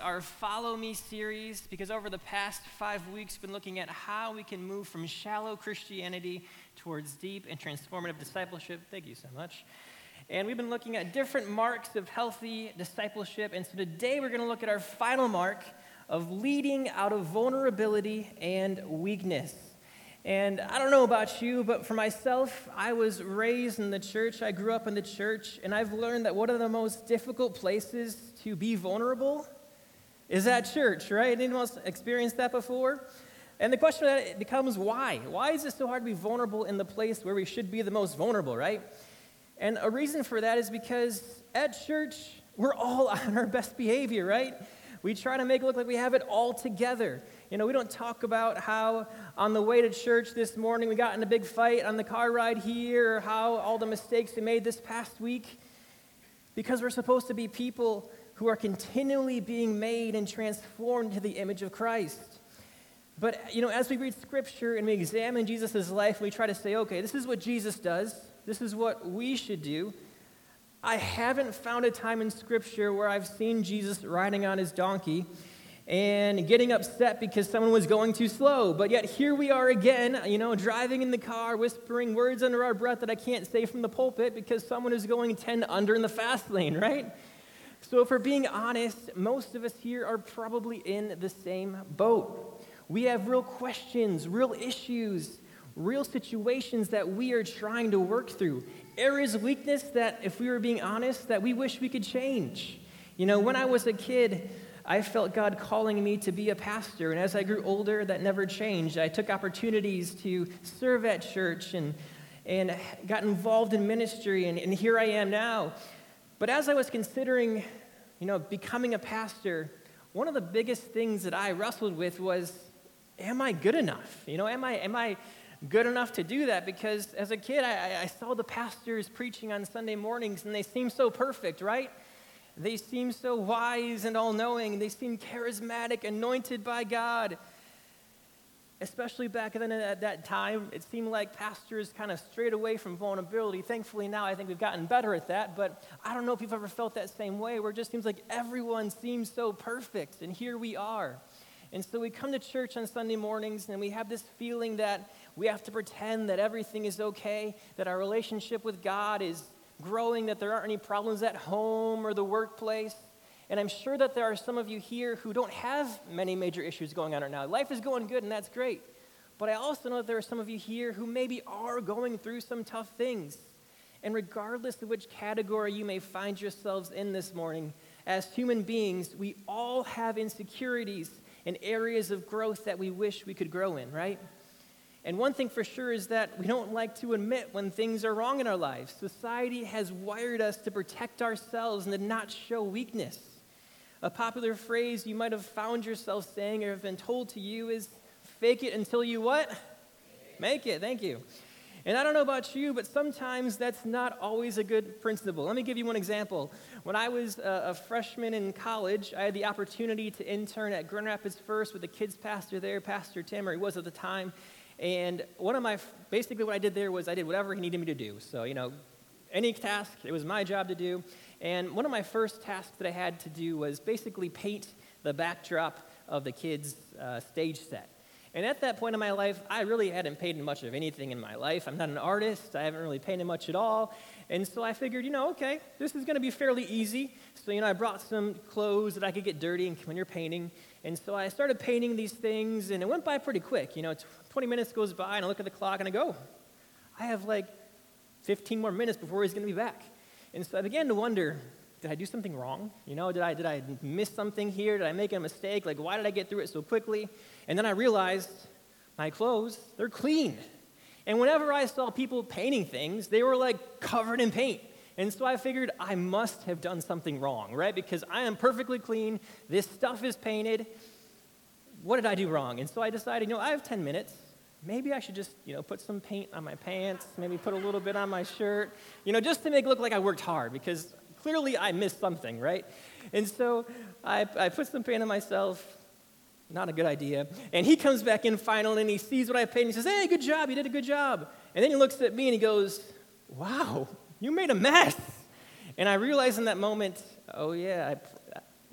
our Follow Me series because over the past five weeks, we've been looking at how we can move from shallow Christianity towards deep and transformative discipleship. Thank you so much. And we've been looking at different marks of healthy discipleship. And so today we're going to look at our final mark of leading out of vulnerability and weakness. And I don't know about you, but for myself, I was raised in the church. I grew up in the church, and I've learned that one of the most difficult places to be vulnerable is at church, right? Anyone else experienced that before? And the question that becomes why? Why is it so hard to be vulnerable in the place where we should be the most vulnerable, right? And a reason for that is because at church, we're all on our best behavior, right? We try to make it look like we have it all together. You know, we don't talk about how on the way to church this morning we got in a big fight on the car ride here, or how all the mistakes we made this past week. Because we're supposed to be people who are continually being made and transformed to the image of Christ. But, you know, as we read scripture and we examine Jesus' life, we try to say, okay, this is what Jesus does, this is what we should do. I haven't found a time in scripture where I've seen Jesus riding on his donkey and getting upset because someone was going too slow. But yet here we are again, you know, driving in the car, whispering words under our breath that I can't say from the pulpit because someone is going 10 under in the fast lane, right? So, if we're being honest, most of us here are probably in the same boat. We have real questions, real issues, real situations that we are trying to work through. Areas of weakness that, if we were being honest, that we wish we could change. You know, when I was a kid, I felt God calling me to be a pastor. And as I grew older, that never changed. I took opportunities to serve at church and, and got involved in ministry, and, and here I am now. But as I was considering, you know, becoming a pastor, one of the biggest things that I wrestled with was, am I good enough? You know, am I, am I good enough to do that? Because as a kid, I, I saw the pastors preaching on Sunday mornings, and they seemed so perfect, right? They seemed so wise and all knowing. They seemed charismatic, anointed by God especially back then at that time, it seemed like pastors kind of strayed away from vulnerability. Thankfully, now I think we've gotten better at that, but I don't know if you've ever felt that same way where it just seems like everyone seems so perfect, and here we are. And so we come to church on Sunday mornings and we have this feeling that we have to pretend that everything is okay, that our relationship with God is growing, that there aren't any problems at home or the workplace. And I'm sure that there are some of you here who don't have many major issues going on right now. Life is going good, and that's great. But I also know that there are some of you here who maybe are going through some tough things. And regardless of which category you may find yourselves in this morning, as human beings, we all have insecurities and areas of growth that we wish we could grow in, right? And one thing for sure is that we don't like to admit when things are wrong in our lives. Society has wired us to protect ourselves and to not show weakness. A popular phrase you might have found yourself saying or have been told to you is fake it until you what? Make it. Thank you. And I don't know about you, but sometimes that's not always a good principle. Let me give you one example. When I was a, freshman in college, I had the opportunity to intern at Grand Rapids First with the kids pastor there, Pastor Tim, or he was at the time. And one of my, basically what I did there was I did whatever he needed me to do. So, you know, any task, it was my job to do. And one of my first tasks that I had to do was basically paint the backdrop of the kids' uh, stage set. And at that point in my life, I really hadn't painted much of anything in my life. I'm not an artist, I haven't really painted much at all. And so I figured, you know, okay, this is going to be fairly easy. So, you know, I brought some clothes that I could get dirty and when you're painting. And so I started painting these things, and it went by pretty quick. You know, 20 minutes goes by, and I look at the clock and I go, I have like 15 more minutes before he's going to be back. And so I began to wonder, did I do something wrong? You know, did I, did I miss something here? Did I make a mistake? Like, why did I get through it so quickly? And then I realized my clothes, they're clean. And whenever I saw people painting things, they were like covered in paint. And so I figured I must have done something wrong, right? Because I am perfectly clean. This stuff is painted. What did I do wrong? And so I decided, you know, I have 10 minutes maybe I should just, you know, put some paint on my pants, maybe put a little bit on my shirt, you know, just to make it look like I worked hard because clearly I missed something, right? And so I, I put some paint on myself, not a good idea. And he comes back in finally and he sees what I painted and he says, hey, good job, you did a good job. And then he looks at me and he goes, wow, you made a mess. And I realized in that moment, oh yeah, I,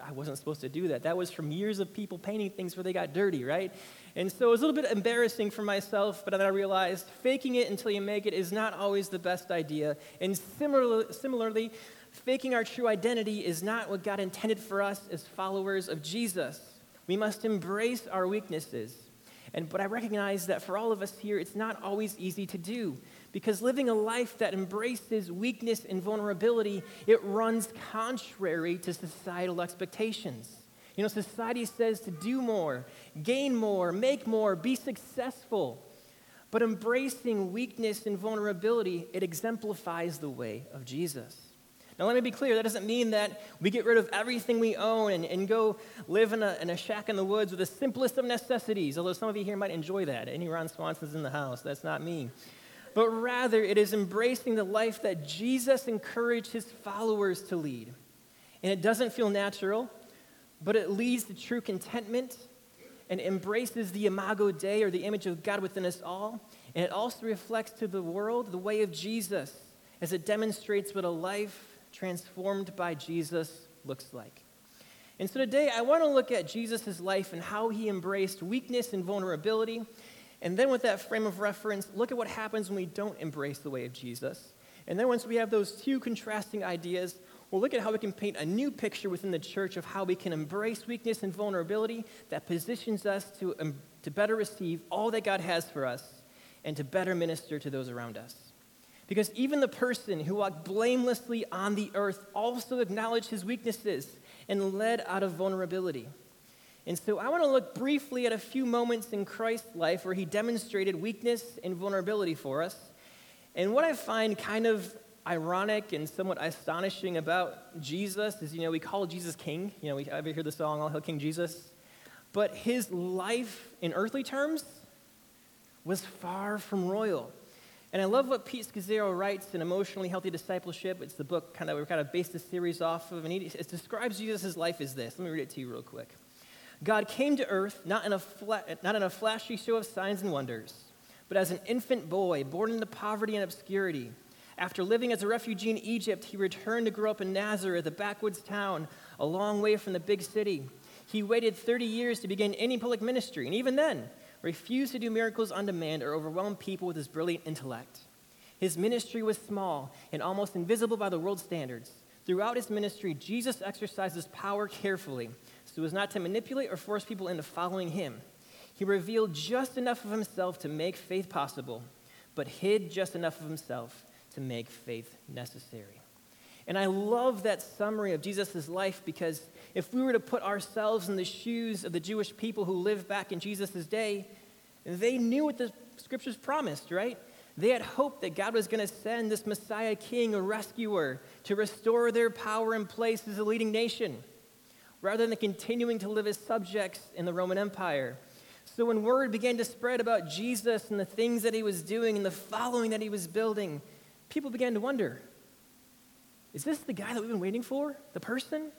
I wasn't supposed to do that. That was from years of people painting things where they got dirty, right? And so it was a little bit embarrassing for myself, but then I realized faking it until you make it is not always the best idea. And similarly, similarly faking our true identity is not what God intended for us as followers of Jesus. We must embrace our weaknesses. And, but I recognize that for all of us here, it's not always easy to do because living a life that embraces weakness and vulnerability, it runs contrary to societal expectations. You know, society says to do more, gain more, make more, be successful. But embracing weakness and vulnerability, it exemplifies the way of Jesus. Now, let me be clear that doesn't mean that we get rid of everything we own and, and go live in a, in a shack in the woods with the simplest of necessities, although some of you here might enjoy that. Any Ron Swanson's in the house, that's not me. But rather, it is embracing the life that Jesus encouraged his followers to lead. And it doesn't feel natural, but it leads to true contentment and embraces the imago Dei, or the image of God within us all. And it also reflects to the world the way of Jesus as it demonstrates what a life transformed by Jesus looks like. And so today I want to look at Jesus' life and how he embraced weakness and vulnerability. And then, with that frame of reference, look at what happens when we don't embrace the way of Jesus. And then, once we have those two contrasting ideas, we'll look at how we can paint a new picture within the church of how we can embrace weakness and vulnerability that positions us to, um, to better receive all that God has for us and to better minister to those around us. Because even the person who walked blamelessly on the earth also acknowledged his weaknesses and led out of vulnerability. And so I want to look briefly at a few moments in Christ's life where he demonstrated weakness and vulnerability for us. And what I find kind of ironic and somewhat astonishing about Jesus is, you know, we call Jesus king. You know, we ever hear the song, All Hail King Jesus? But his life in earthly terms was far from royal. And I love what Pete Scazzero writes in Emotionally Healthy Discipleship. It's the book kind of we kind of based this series off of, and he, it describes Jesus' life as this. Let me read it to you real quick. God came to earth not in, a not in a flashy show of signs and wonders, but as an infant boy born into poverty and obscurity. After living as a refugee in Egypt, he returned to grow up in Nazareth, a backwoods town a long way from the big city. He waited 30 years to begin any public ministry, and even then, refused to do miracles on demand or overwhelm people with his brilliant intellect. His ministry was small and almost invisible by the world's standards. Throughout his ministry, Jesus exercised his power carefully so as not to manipulate or force people into following him. He revealed just enough of himself to make faith possible, but hid just enough of himself to make faith necessary. And I love that summary of Jesus' life because if we were to put ourselves in the shoes of the Jewish people who lived back in Jesus' day, they knew what the scriptures promised, right? They had hoped that God was going to send this Messiah king, a rescuer, to restore their power and place as a leading nation, rather than continuing to live as subjects in the Roman Empire. So when word began to spread about Jesus and the things that he was doing and the following that he was building, people began to wonder is this the guy that we've been waiting for? The person?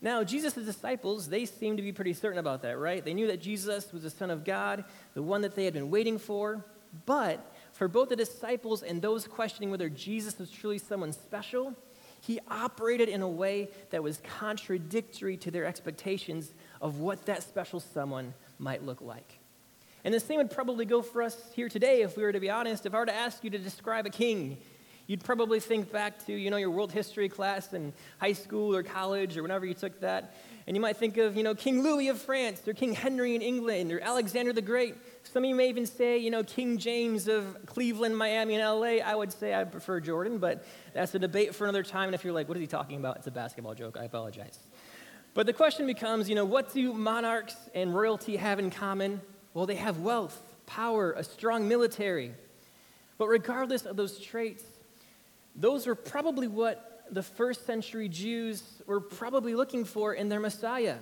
Now, Jesus' disciples, they seemed to be pretty certain about that, right? They knew that Jesus was the Son of God, the one that they had been waiting for. But for both the disciples and those questioning whether Jesus was truly someone special, he operated in a way that was contradictory to their expectations of what that special someone might look like. And the same would probably go for us here today if we were to be honest. If I were to ask you to describe a king, You'd probably think back to, you know, your world history class in high school or college or whenever you took that. And you might think of, you know, King Louis of France or King Henry in England or Alexander the Great. Some of you may even say, you know, King James of Cleveland, Miami, and LA. I would say I prefer Jordan, but that's a debate for another time. And if you're like, what is he talking about? It's a basketball joke. I apologize. But the question becomes, you know, what do monarchs and royalty have in common? Well, they have wealth, power, a strong military. But regardless of those traits, those were probably what the first century Jews were probably looking for in their Messiah.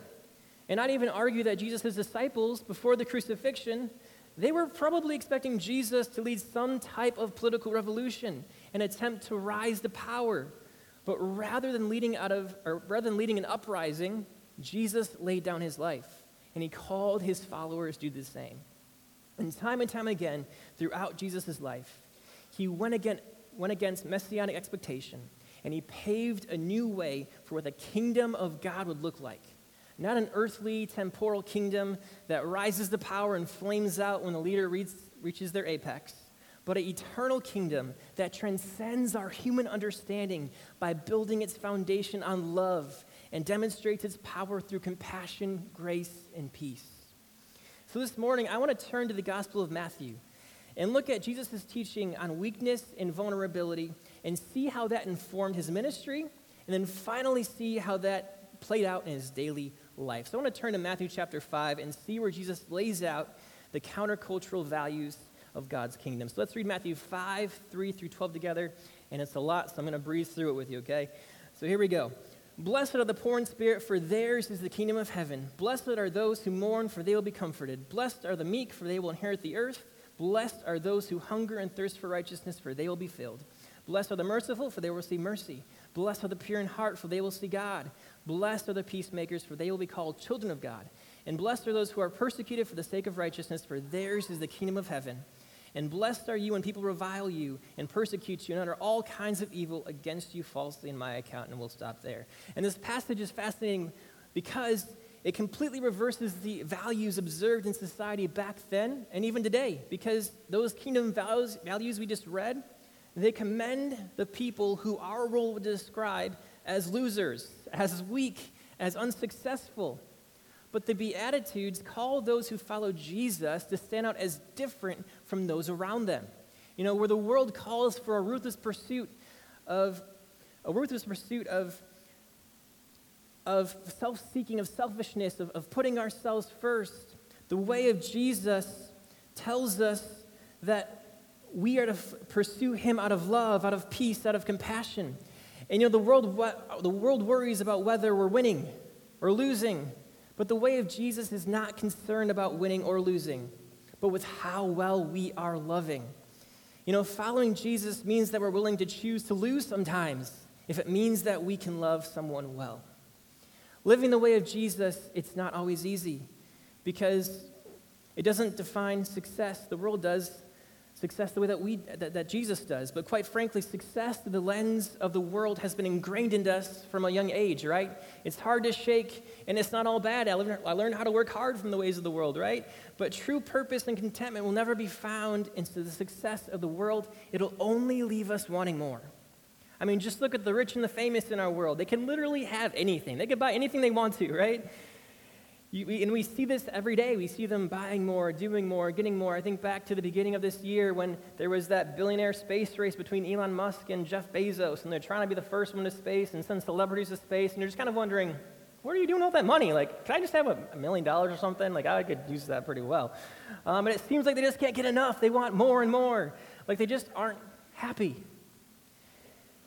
And I'd even argue that Jesus' disciples, before the crucifixion, they were probably expecting Jesus to lead some type of political revolution, an attempt to rise to power. But rather than leading out of, or rather than leading an uprising, Jesus laid down his life, and he called his followers to do the same. And time and time again, throughout Jesus' life, he went again, went against messianic expectation, and he paved a new way for what the kingdom of God would look like. Not an earthly, temporal kingdom that rises to power and flames out when the leader reaches their apex, but an eternal kingdom that transcends our human understanding by building its foundation on love and demonstrates its power through compassion, grace, and peace. So this morning, I want to turn to the Gospel of Matthew and look at Jesus' teaching on weakness and vulnerability and see how that informed his ministry, and then finally see how that played out in his daily life. So I want to turn to Matthew chapter 5 and see where Jesus lays out the countercultural values of God's kingdom. So let's read Matthew 5, 3 through 12 together, and it's a lot, so I'm going to breeze through it with you, okay? So here we go. Blessed are the poor in spirit, for theirs is the kingdom of heaven. Blessed are those who mourn, for they will be comforted. Blessed are the meek, for they will inherit the earth. Blessed are those who hunger and thirst for righteousness, for they will be filled. Blessed are the merciful, for they will see mercy. Blessed are the pure in heart, for they will see God. Blessed are the peacemakers, for they will be called children of God. And blessed are those who are persecuted for the sake of righteousness, for theirs is the kingdom of heaven. And blessed are you when people revile you and persecute you and utter all kinds of evil against you falsely in my account. And we'll stop there. And this passage is fascinating because it completely reverses the values observed in society back then and even today. Because those kingdom values, values we just read, they commend the people who our world would describe as losers, as weak, as unsuccessful. But the Beatitudes call those who follow Jesus to stand out as different from those around them. You know, where the world calls for a ruthless pursuit of a ruthless pursuit of, of self-seeking, of selfishness, of, of putting ourselves first, the way of Jesus tells us that we are to f- pursue him out of love, out of peace, out of compassion. And you know, the world, the world worries about whether we're winning or losing, but the way of Jesus is not concerned about winning or losing, but with how well we are loving. You know, following Jesus means that we're willing to choose to lose sometimes if it means that we can love someone well. Living the way of Jesus, it's not always easy because it doesn't define success. The world does success the way that, we, that, that Jesus does. But quite frankly, success through the lens of the world has been ingrained into us from a young age, right? It's hard to shake, and it's not all bad. I learned, I learned how to work hard from the ways of the world, right? But true purpose and contentment will never be found into the success of the world. It'll only leave us wanting more. I mean, just look at the rich and the famous in our world. They can literally have anything. They can buy anything they want to, right? You, we, and we see this every day. We see them buying more, doing more, getting more. I think back to the beginning of this year when there was that billionaire space race between Elon Musk and Jeff Bezos, and they're trying to be the first one to space and send celebrities to space, and you're just kind of wondering, what are you doing with all that money? Like, can I just have a, million dollars or something? Like, I could use that pretty well. Um, and it seems like they just can't get enough. They want more and more. Like, they just aren't happy.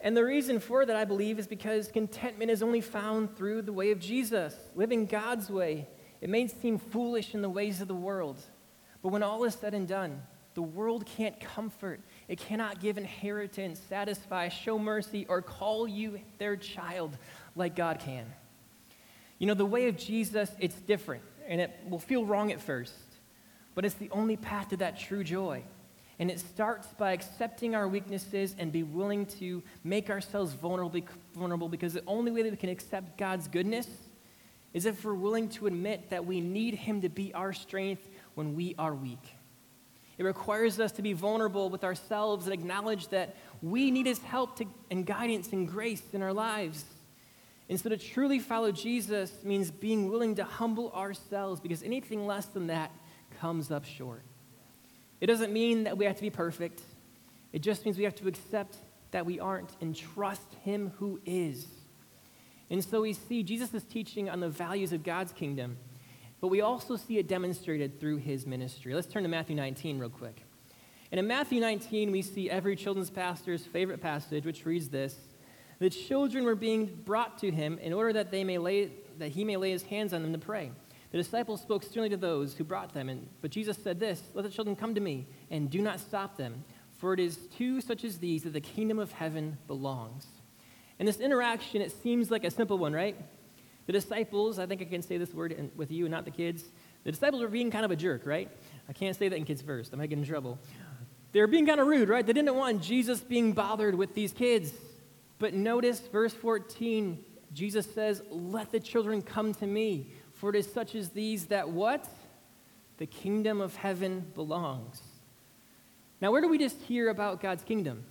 And the reason for that, I believe, is because contentment is only found through the way of Jesus, living God's way. It may seem foolish in the ways of the world, but when all is said and done, the world can't comfort, it cannot give inheritance, satisfy, show mercy, or call you their child like God can. You know, the way of Jesus, it's different, and it will feel wrong at first, but it's the only path to that true joy. And it starts by accepting our weaknesses and be willing to make ourselves vulnerable, vulnerable because the only way that we can accept God's goodness is if we're willing to admit that we need Him to be our strength when we are weak. It requires us to be vulnerable with ourselves and acknowledge that we need His help to, and guidance and grace in our lives. And so to truly follow Jesus means being willing to humble ourselves because anything less than that comes up short. It doesn't mean that we have to be perfect, it just means we have to accept that we aren't and trust Him who is. And so we see Jesus' is teaching on the values of God's kingdom, but we also see it demonstrated through his ministry. Let's turn to Matthew 19 real quick. And in Matthew 19, we see every children's pastor's favorite passage, which reads this The children were being brought to him in order that, they may lay, that he may lay his hands on them to pray. The disciples spoke sternly to those who brought them, and, but Jesus said this Let the children come to me, and do not stop them, for it is to such as these that the kingdom of heaven belongs. And this interaction, it seems like a simple one, right? The disciples, I think I can say this word with you and not the kids. The disciples were being kind of a jerk, right? I can't say that in kids first. I might get in trouble. They were being kind of rude, right? They didn't want Jesus being bothered with these kids. But notice verse 14, Jesus says, Let the children come to me. For it is such as these that what? The kingdom of heaven belongs. Now, where do we just hear about God's kingdom?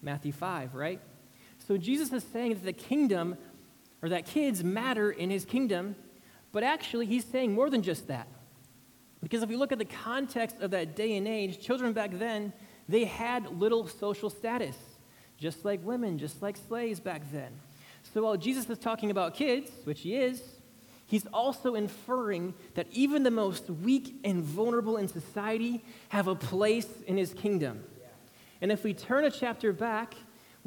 Matthew 5, right? So Jesus is saying that the kingdom, or that kids matter in his kingdom, but actually he's saying more than just that. Because if we look at the context of that day and age, children back then, they had little social status, just like women, just like slaves back then. So while Jesus is talking about kids, which he is, he's also inferring that even the most weak and vulnerable in society have a place in his kingdom. And if we turn a chapter back,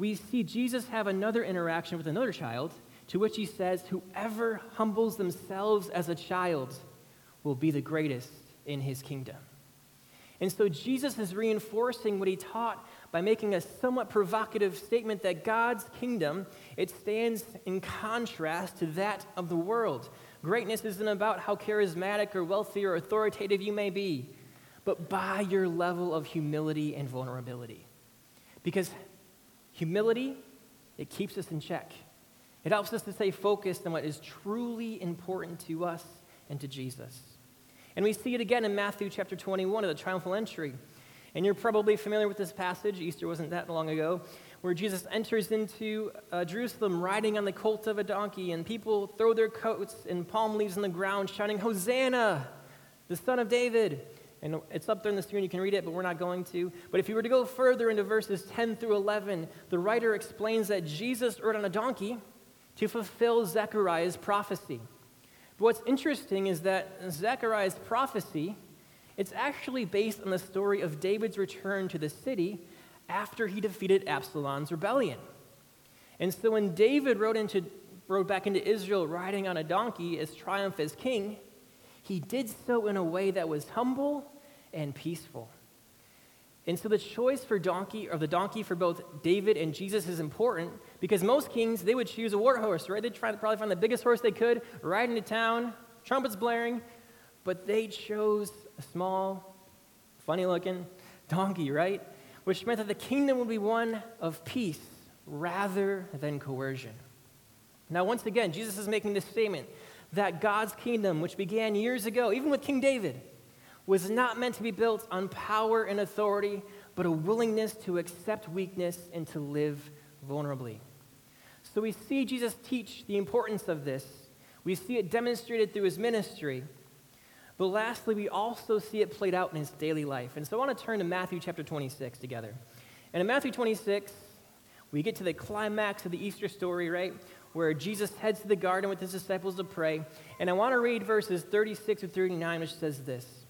we see Jesus have another interaction with another child, to which he says, Whoever humbles themselves as a child will be the greatest in his kingdom. And so Jesus is reinforcing what he taught by making a somewhat provocative statement that God's kingdom, it stands in contrast to that of the world. Greatness isn't about how charismatic or wealthy or authoritative you may be, but by your level of humility and vulnerability. Because humility, it keeps us in check. It helps us to stay focused on what is truly important to us and to Jesus. And we see it again in Matthew chapter 21 of the triumphal entry. And you're probably familiar with this passage, Easter wasn't that long ago, where Jesus enters into uh, Jerusalem riding on the colt of a donkey, and people throw their coats and palm leaves on the ground, shouting, Hosanna, the son of David. And it's up there in the screen, you can read it, but we're not going to. But if you were to go further into verses 10 through 11, the writer explains that Jesus rode on a donkey to fulfill Zechariah's prophecy. But what's interesting is that Zechariah's prophecy, it's actually based on the story of David's return to the city after he defeated Absalom's rebellion. And so when David rode, into, rode back into Israel riding on a donkey as triumph as king, he did so in a way that was humble and peaceful. And so the choice for donkey or the donkey for both David and Jesus is important because most kings they would choose a war horse, right? They'd try to probably find the biggest horse they could, ride into town, trumpets blaring, but they chose a small, funny-looking donkey, right? Which meant that the kingdom would be one of peace rather than coercion. Now, once again, Jesus is making this statement that God's kingdom, which began years ago, even with King David, was not meant to be built on power and authority, but a willingness to accept weakness and to live vulnerably. So we see Jesus teach the importance of this. We see it demonstrated through his ministry. But lastly, we also see it played out in his daily life. And so I want to turn to Matthew chapter 26 together. And in Matthew 26, we get to the climax of the Easter story, right? Where Jesus heads to the garden with his disciples to pray. And I want to read verses 36 to 39, which says this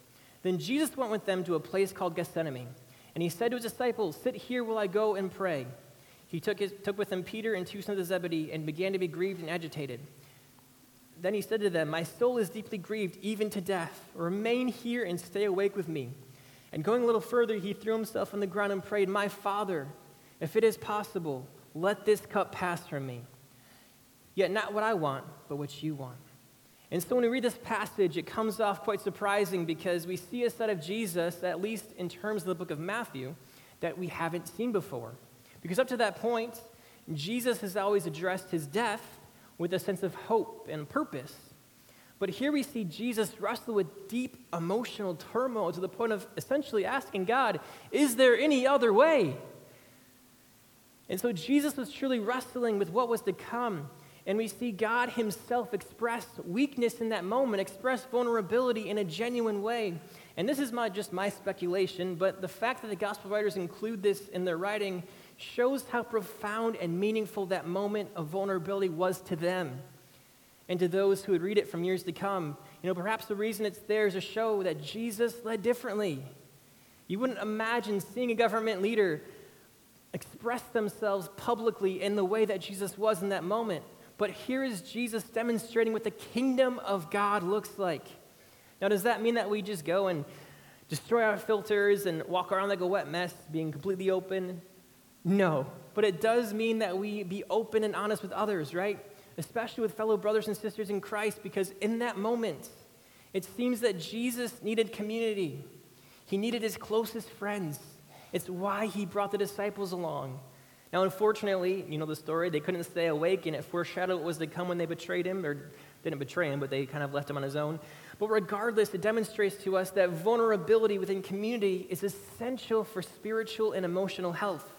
then Jesus went with them to a place called Gethsemane, and he said to his disciples, Sit here while I go and pray. He took, his, took with him Peter and two sons of Zebedee and began to be grieved and agitated. Then he said to them, My soul is deeply grieved, even to death. Remain here and stay awake with me. And going a little further, he threw himself on the ground and prayed, My Father, if it is possible, let this cup pass from me. Yet not what I want, but what you want. And so when we read this passage, it comes off quite surprising because we see a side of Jesus, at least in terms of the book of Matthew, that we haven't seen before. Because up to that point, Jesus has always addressed his death with a sense of hope and purpose. But here we see Jesus wrestle with deep emotional turmoil to the point of essentially asking God, Is there any other way? And so Jesus was truly wrestling with what was to come. And we see God Himself express weakness in that moment, express vulnerability in a genuine way. And this is not just my speculation, but the fact that the gospel writers include this in their writing shows how profound and meaningful that moment of vulnerability was to them and to those who would read it from years to come. You know, perhaps the reason it's there is to show that Jesus led differently. You wouldn't imagine seeing a government leader express themselves publicly in the way that Jesus was in that moment. But here is Jesus demonstrating what the kingdom of God looks like. Now, does that mean that we just go and destroy our filters and walk around like a wet mess, being completely open? No. But it does mean that we be open and honest with others, right? Especially with fellow brothers and sisters in Christ, because in that moment, it seems that Jesus needed community. He needed his closest friends. It's why he brought the disciples along. Now, unfortunately, you know the story, they couldn't stay awake, and it foreshadowed what was to come when they betrayed him or didn't betray him, but they kind of left him on his own. But regardless, it demonstrates to us that vulnerability within community is essential for spiritual and emotional health.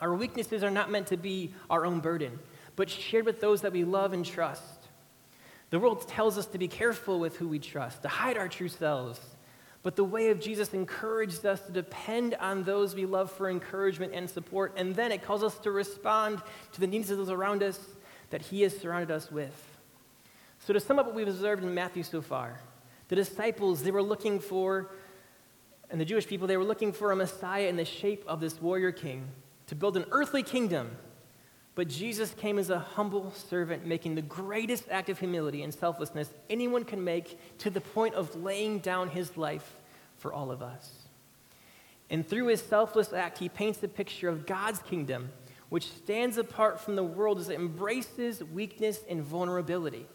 Our weaknesses are not meant to be our own burden, but shared with those that we love and trust. The world tells us to be careful with who we trust, to hide our true selves. But the way of Jesus encouraged us to depend on those we love for encouragement and support, and then it calls us to respond to the needs of those around us that He has surrounded us with. So, to sum up what we've observed in Matthew so far, the disciples, they were looking for, and the Jewish people, they were looking for a Messiah in the shape of this warrior king to build an earthly kingdom but Jesus came as a humble servant, making the greatest act of humility and selflessness anyone can make to the point of laying down his life for all of us. And through his selfless act, he paints a picture of God's kingdom, which stands apart from the world as it embraces weakness and vulnerability.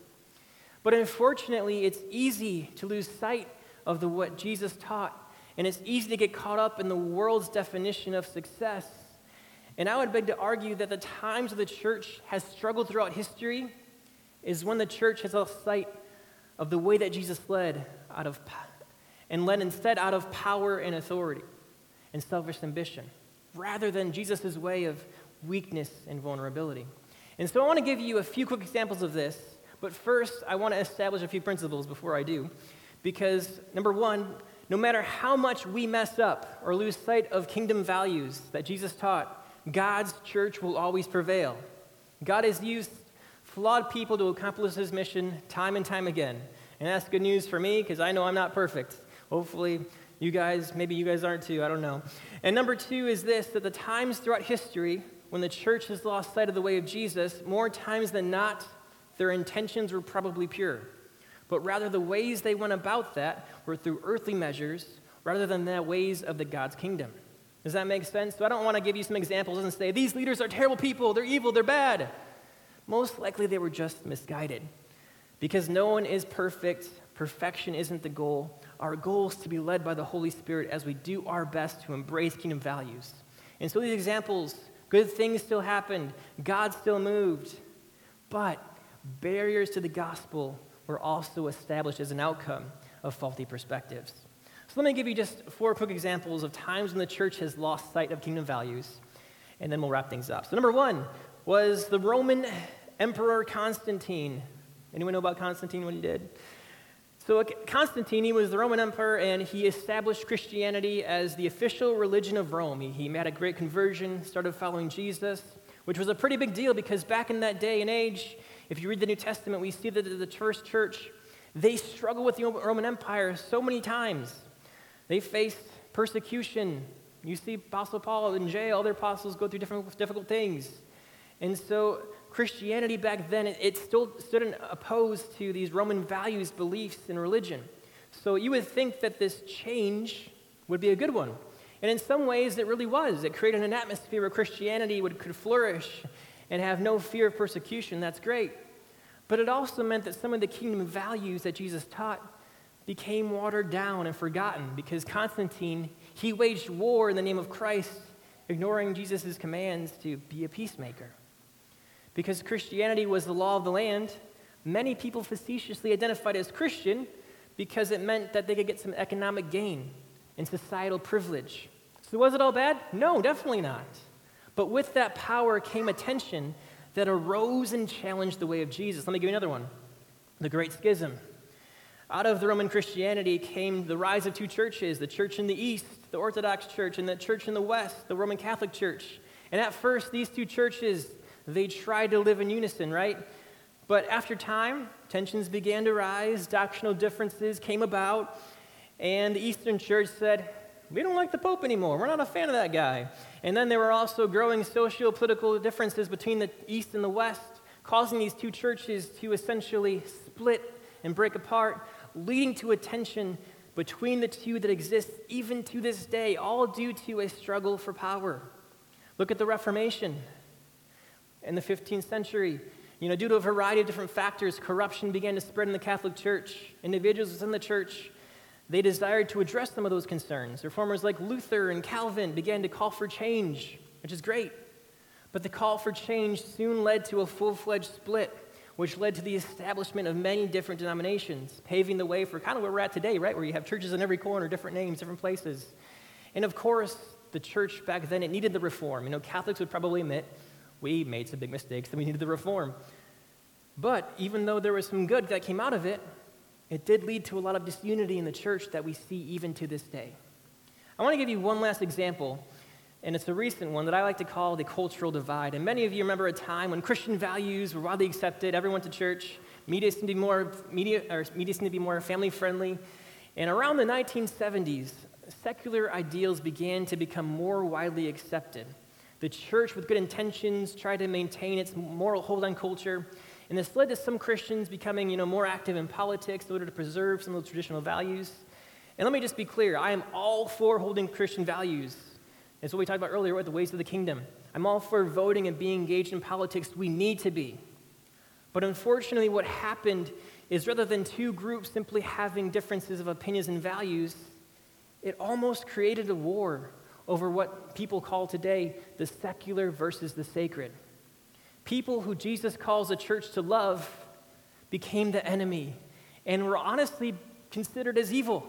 But unfortunately, it's easy to lose sight of the, what Jesus taught, and it's easy to get caught up in the world's definition of success and I would beg to argue that the times of the church has struggled throughout history is when the church has lost sight of the way that Jesus led out of and led instead out of power and authority and selfish ambition, rather than Jesus' way of weakness and vulnerability. And so I want to give you a few quick examples of this, but first I want to establish a few principles before I do. Because number one, no matter how much we mess up or lose sight of kingdom values that Jesus taught, God's church will always prevail. God has used flawed people to accomplish his mission time and time again. And that's good news for me because I know I'm not perfect. Hopefully, you guys, maybe you guys aren't too, I don't know. And number two is this that the times throughout history when the church has lost sight of the way of Jesus, more times than not, their intentions were probably pure. But rather, the ways they went about that were through earthly measures rather than the ways of the God's kingdom. Does that make sense? So I don't want to give you some examples and say, these leaders are terrible people, they're evil, they're bad. Most likely they were just misguided. Because no one is perfect, perfection isn't the goal. Our goal is to be led by the Holy Spirit as we do our best to embrace kingdom values. And so these examples, good things still happened, God still moved, but barriers to the gospel were also established as an outcome of faulty perspectives. Let me give you just four quick examples of times when the church has lost sight of kingdom values, and then we'll wrap things up. So, number one was the Roman Emperor Constantine. Anyone know about Constantine, what he did? So, uh, Constantine, he was the Roman emperor, and he established Christianity as the official religion of Rome. He, he had a great conversion, started following Jesus, which was a pretty big deal because back in that day and age, if you read the New Testament, we see that the first church, they struggled with the Roman Empire so many times. They faced persecution. You see Apostle Paul in jail, other apostles go through different difficult things. And so Christianity back then, it still stood opposed to these Roman values, beliefs, and religion. So you would think that this change would be a good one. And in some ways, it really was. It created an atmosphere where Christianity would, could flourish and have no fear of persecution. That's great. But it also meant that some of the kingdom values that Jesus taught became watered down and forgotten because Constantine, he waged war in the name of Christ, ignoring Jesus' commands to be a peacemaker. Because Christianity was the law of the land, many people facetiously identified as Christian because it meant that they could get some economic gain and societal privilege. So, was it all bad? No, definitely not. But with that power came a tension that arose and challenged the way of Jesus. Let me give you another one the Great Schism. Out of the Roman Christianity came the rise of two churches the church in the east, the Orthodox Church, and the church in the west, the Roman Catholic Church. And at first, these two churches, they tried to live in unison, right? But after time, tensions began to rise, doctrinal differences came about, and the Eastern Church said, We don't like the Pope anymore. We're not a fan of that guy. And then there were also growing socio political differences between the East and the West, causing these two churches to essentially split and break apart leading to a tension between the two that exists even to this day, all due to a struggle for power. Look at the Reformation in the 15th century. You know, due to a variety of different factors, corruption began to spread in the Catholic Church. Individuals within the church, they desired to address some of those concerns. Reformers like Luther and Calvin began to call for change, which is great. But the call for change soon led to a full fledged split which led to the establishment of many different denominations, paving the way for kind of where we're at today, right? Where you have churches in every corner, different names, different places. And of course, the church back then, it needed the reform. You know, Catholics would probably admit we made some big mistakes and we needed the reform. But even though there was some good that came out of it, it did lead to a lot of disunity in the church that we see even to this day. I want to give you one last example, and it's a recent one that I like to call the cultural divide. And many of you remember a time when Christian values were widely accepted, everyone went to church, media seemed to be more, media, or media seemed to be more family friendly. And around the 1970s, secular ideals began to become more widely accepted. The church, with good intentions, tried to maintain its moral hold on culture, and this led to some Christians becoming you know, more active in politics in order to preserve some of those traditional values. And let me just be clear I am all for holding Christian values. It's what we talked about earlier with the ways of the kingdom. I'm all for voting and being engaged in politics. We need to be. But unfortunately, what happened is rather than two groups simply having differences of opinions and values, it almost created a war over what people call today the secular versus the sacred. People who Jesus calls the church to love became the enemy and were honestly considered as evil.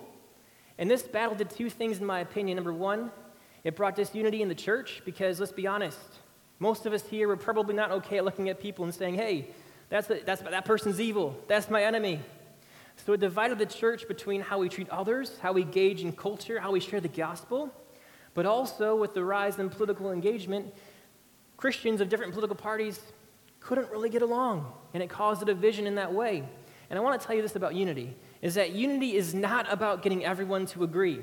And this battle did two things, in my opinion. Number one, it brought disunity in the church because, let's be honest, most of us here were probably not okay at looking at people and saying, hey, that's, a, that's that person's evil, that's my enemy. So it divided the church between how we treat others, how we engage in culture, how we share the gospel, but also with the rise in political engagement, Christians of different political parties couldn't really get along, and it caused a division in that way. And I want to tell you this about unity is that unity is not about getting everyone to agree.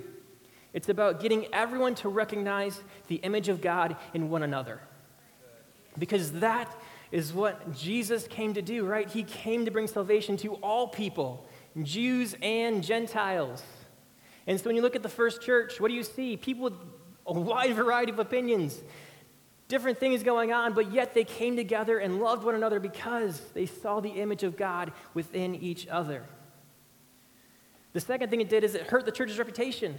It's about getting everyone to recognize the image of God in one another. Because that is what Jesus came to do, right? He came to bring salvation to all people. Jews and Gentiles. And so when you look at the first church, what do you see? People with a wide variety of opinions, different things going on, but yet they came together and loved one another because they saw the image of God within each other. The second thing it did is it hurt the church's reputation.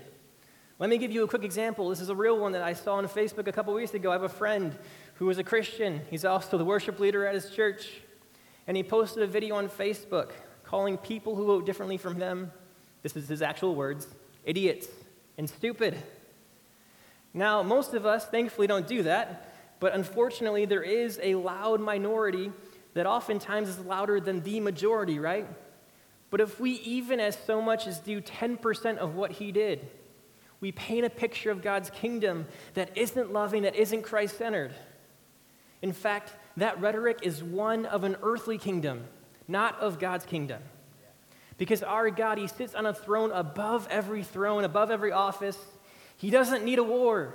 Let me give you a quick example. This is a real one that I saw on Facebook a couple weeks ago. I have a friend who is a Christian. He's also the worship leader at his church. And he posted a video on Facebook calling people who vote differently from them, this is his actual words, idiots and stupid. Now, most of us thankfully don't do that, but unfortunately, there is a loud minority that oftentimes is louder than the majority, right? But if we even as so much as do 10% of what he did, we paint a picture of God's kingdom that isn't loving, that isn't Christ centered. In fact, that rhetoric is one of an earthly kingdom not of God's kingdom. Because our God, He sits on a throne above every throne, above every office. He doesn't need a war.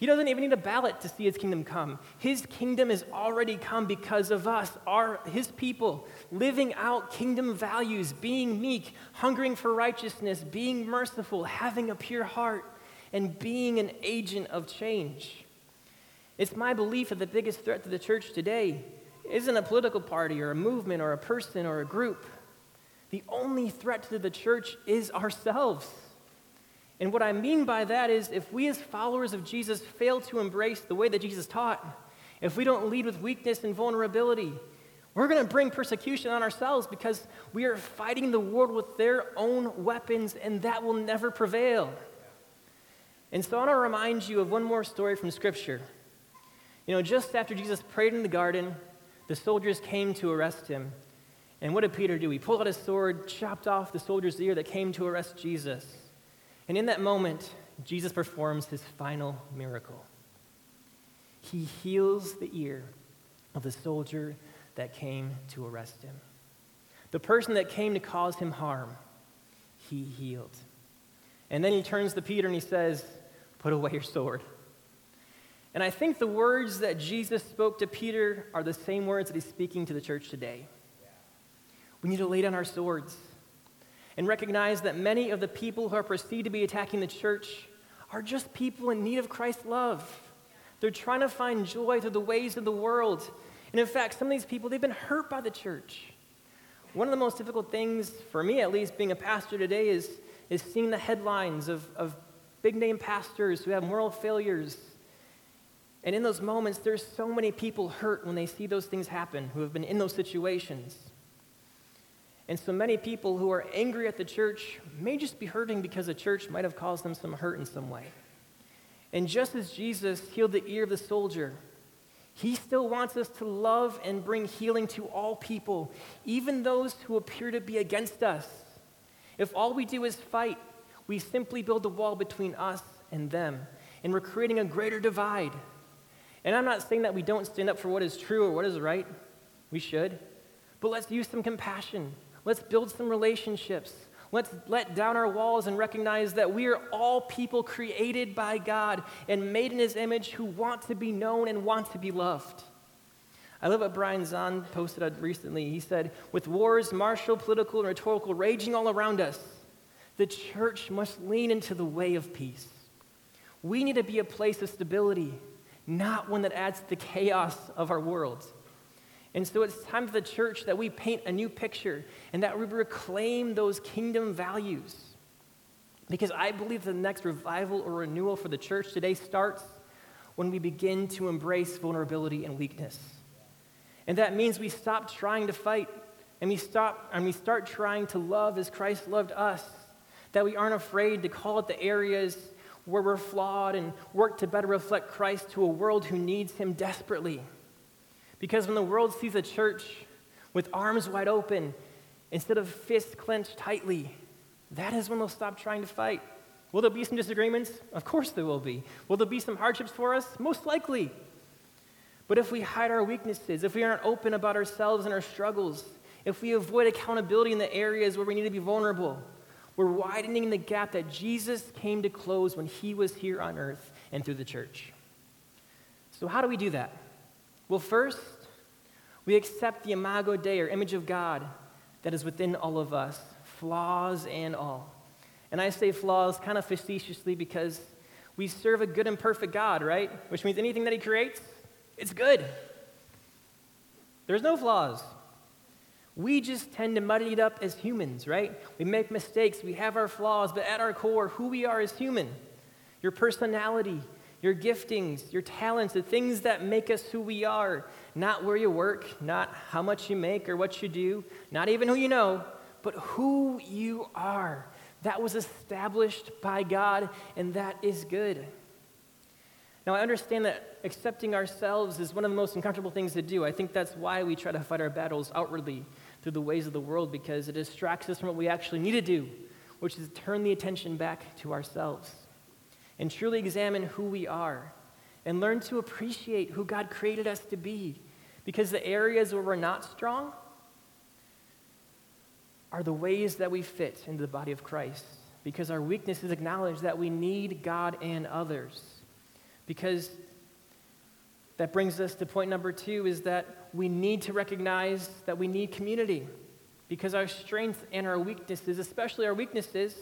He doesn't even need a ballot to see His kingdom come. His kingdom has already come because of us, our, His people, living out kingdom values, being meek, hungering for righteousness, being merciful, having a pure heart, and being an agent of change. It's my belief that the biggest threat to the church today isn't a political party or a movement or a person or a group. The only threat to the church is ourselves. And what I mean by that is if we as followers of Jesus fail to embrace the way that Jesus taught, if we don't lead with weakness and vulnerability, we're going to bring persecution on ourselves because we are fighting the world with their own weapons, and that will never prevail. And so I want to remind you of one more story from Scripture. You know, just after Jesus prayed in the garden, the soldiers came to arrest him. And what did Peter do? He pulled out his sword, chopped off the soldier's ear that came to arrest Jesus. And in that moment, Jesus performs his final miracle. He heals the ear of the soldier that came to arrest him. The person that came to cause him harm, he healed. And then he turns to Peter and he says, Put away your sword. And I think the words that Jesus spoke to Peter are the same words that he's speaking to the church today. We need to lay down our swords and recognize that many of the people who are perceived to be attacking the church are just people in need of Christ's love. They're trying to find joy through the ways of the world. And in fact, some of these people, they've been hurt by the church. One of the most difficult things, for me at least, being a pastor today is, is seeing the headlines of, of big name pastors who have moral failures And in those moments, there's so many people hurt when they see those things happen who have been in those situations. And so many people who are angry at the church may just be hurting because the church might have caused them some hurt in some way. And just as Jesus healed the ear of the soldier, he still wants us to love and bring healing to all people, even those who appear to be against us. If all we do is fight, we simply build a wall between us and them, and we're creating a greater divide. And I'm not saying that we don't stand up for what is true or what is right. We should. But let's use some compassion. Let's build some relationships. Let's let down our walls and recognize that we are all people created by God and made in His image who want to be known and want to be loved. I love what Brian Zahnd posted recently. He said, With wars, martial, political, and rhetorical raging all around us, the church must lean into the way of peace. We need to be a place of stability, not one that adds to the chaos of our world. And so it's time for the church that we paint a new picture and that we reclaim those kingdom values. Because I believe the next revival or renewal for the church today starts when we begin to embrace vulnerability and weakness. And that means we stop trying to fight and we stop and we start trying to love as Christ loved us. That we aren't afraid to call out the areas where we're flawed and work to better reflect Christ to a world who needs him desperately. Because when the world sees a church with arms wide open instead of fists clenched tightly, that is when they'll stop trying to fight. Will there be some disagreements? Of course there will be. Will there be some hardships for us? Most likely. But if we hide our weaknesses, if we aren't open about ourselves and our struggles, if we avoid accountability in the areas where we need to be vulnerable, we're widening the gap that Jesus came to close when he was here on earth and through the church. So, how do we do that? Well, first, we accept the imago Dei, or image of God, that is within all of us, flaws and all. And I say flaws kind of facetiously because we serve a good and perfect God, right? Which means anything that He creates, it's good. There's no flaws. We just tend to muddy it up as humans, right? We make mistakes, we have our flaws, but at our core, who we are as human, your personality, your giftings, your talents, the things that make us who we are. Not where you work, not how much you make or what you do, not even who you know, but who you are. That was established by God, and that is good. Now, I understand that accepting ourselves is one of the most uncomfortable things to do. I think that's why we try to fight our battles outwardly through the ways of the world, because it distracts us from what we actually need to do, which is turn the attention back to ourselves and truly examine who we are and learn to appreciate who God created us to be. Because the areas where we're not strong are the ways that we fit into the body of Christ. Because our weakness is acknowledged that we need God and others. Because that brings us to point number two is that we need to recognize that we need community. Because our strengths and our weaknesses, especially our weaknesses,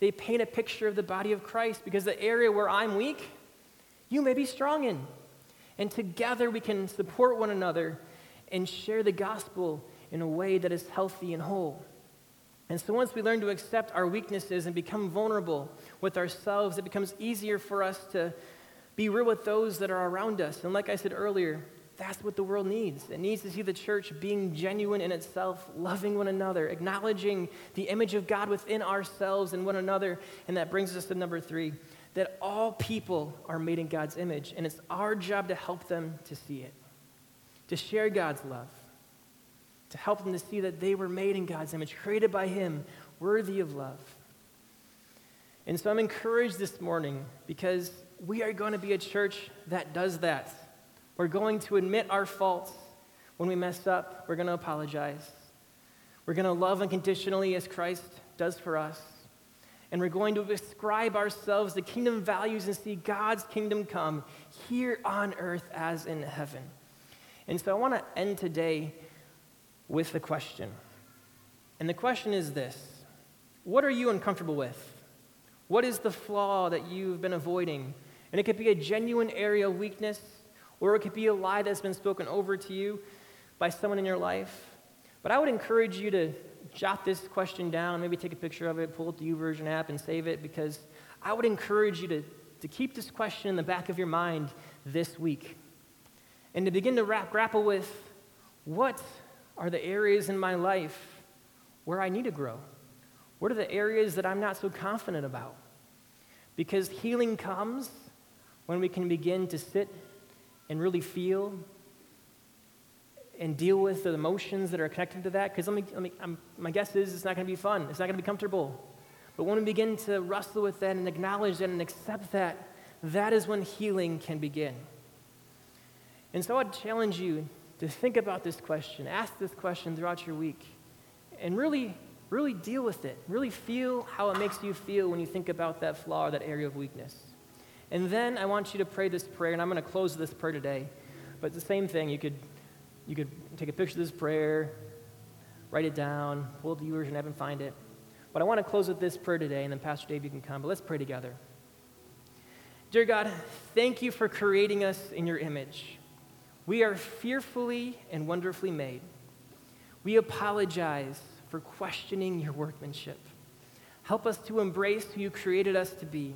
they paint a picture of the body of Christ because the area where I'm weak, you may be strong in. And together we can support one another and share the gospel in a way that is healthy and whole. And so once we learn to accept our weaknesses and become vulnerable with ourselves, it becomes easier for us to be real with those that are around us. And like I said earlier, that's what the world needs. It needs to see the church being genuine in itself, loving one another, acknowledging the image of God within ourselves and one another. And that brings us to number three that all people are made in God's image, and it's our job to help them to see it, to share God's love, to help them to see that they were made in God's image, created by Him, worthy of love. And so I'm encouraged this morning because we are going to be a church that does that. We're going to admit our faults. When we mess up, we're going to apologize. We're going to love unconditionally as Christ does for us. And we're going to ascribe ourselves the kingdom values and see God's kingdom come here on earth as in heaven. And so I want to end today with a question. And the question is this What are you uncomfortable with? What is the flaw that you've been avoiding? And it could be a genuine area of weakness or it could be a lie that's been spoken over to you by someone in your life. But I would encourage you to jot this question down, maybe take a picture of it, pull up the YouVersion app and save it, because I would encourage you to, to keep this question in the back of your mind this week and to begin to wrap, grapple with what are the areas in my life where I need to grow? What are the areas that I'm not so confident about? Because healing comes when we can begin to sit and really feel and deal with the emotions that are connected to that. Because let me, let me my guess is it's not going to be fun, it's not going to be comfortable. But when we begin to wrestle with that and acknowledge that and accept that, that is when healing can begin. And so I'd challenge you to think about this question, ask this question throughout your week, and really, really deal with it. Really feel how it makes you feel when you think about that flaw or that area of weakness. And then I want you to pray this prayer, and I'm going to close this prayer today. But the same thing, you could, you could take a picture of this prayer, write it down, pull the version app and find it. But I want to close with this prayer today, and then Pastor Dave, you can come. But let's pray together. Dear God, thank you for creating us in your image. We are fearfully and wonderfully made. We apologize for questioning your workmanship. Help us to embrace who you created us to be.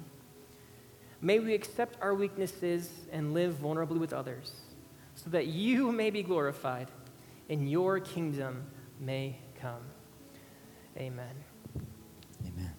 May we accept our weaknesses and live vulnerably with others so that you may be glorified and your kingdom may come. Amen. Amen.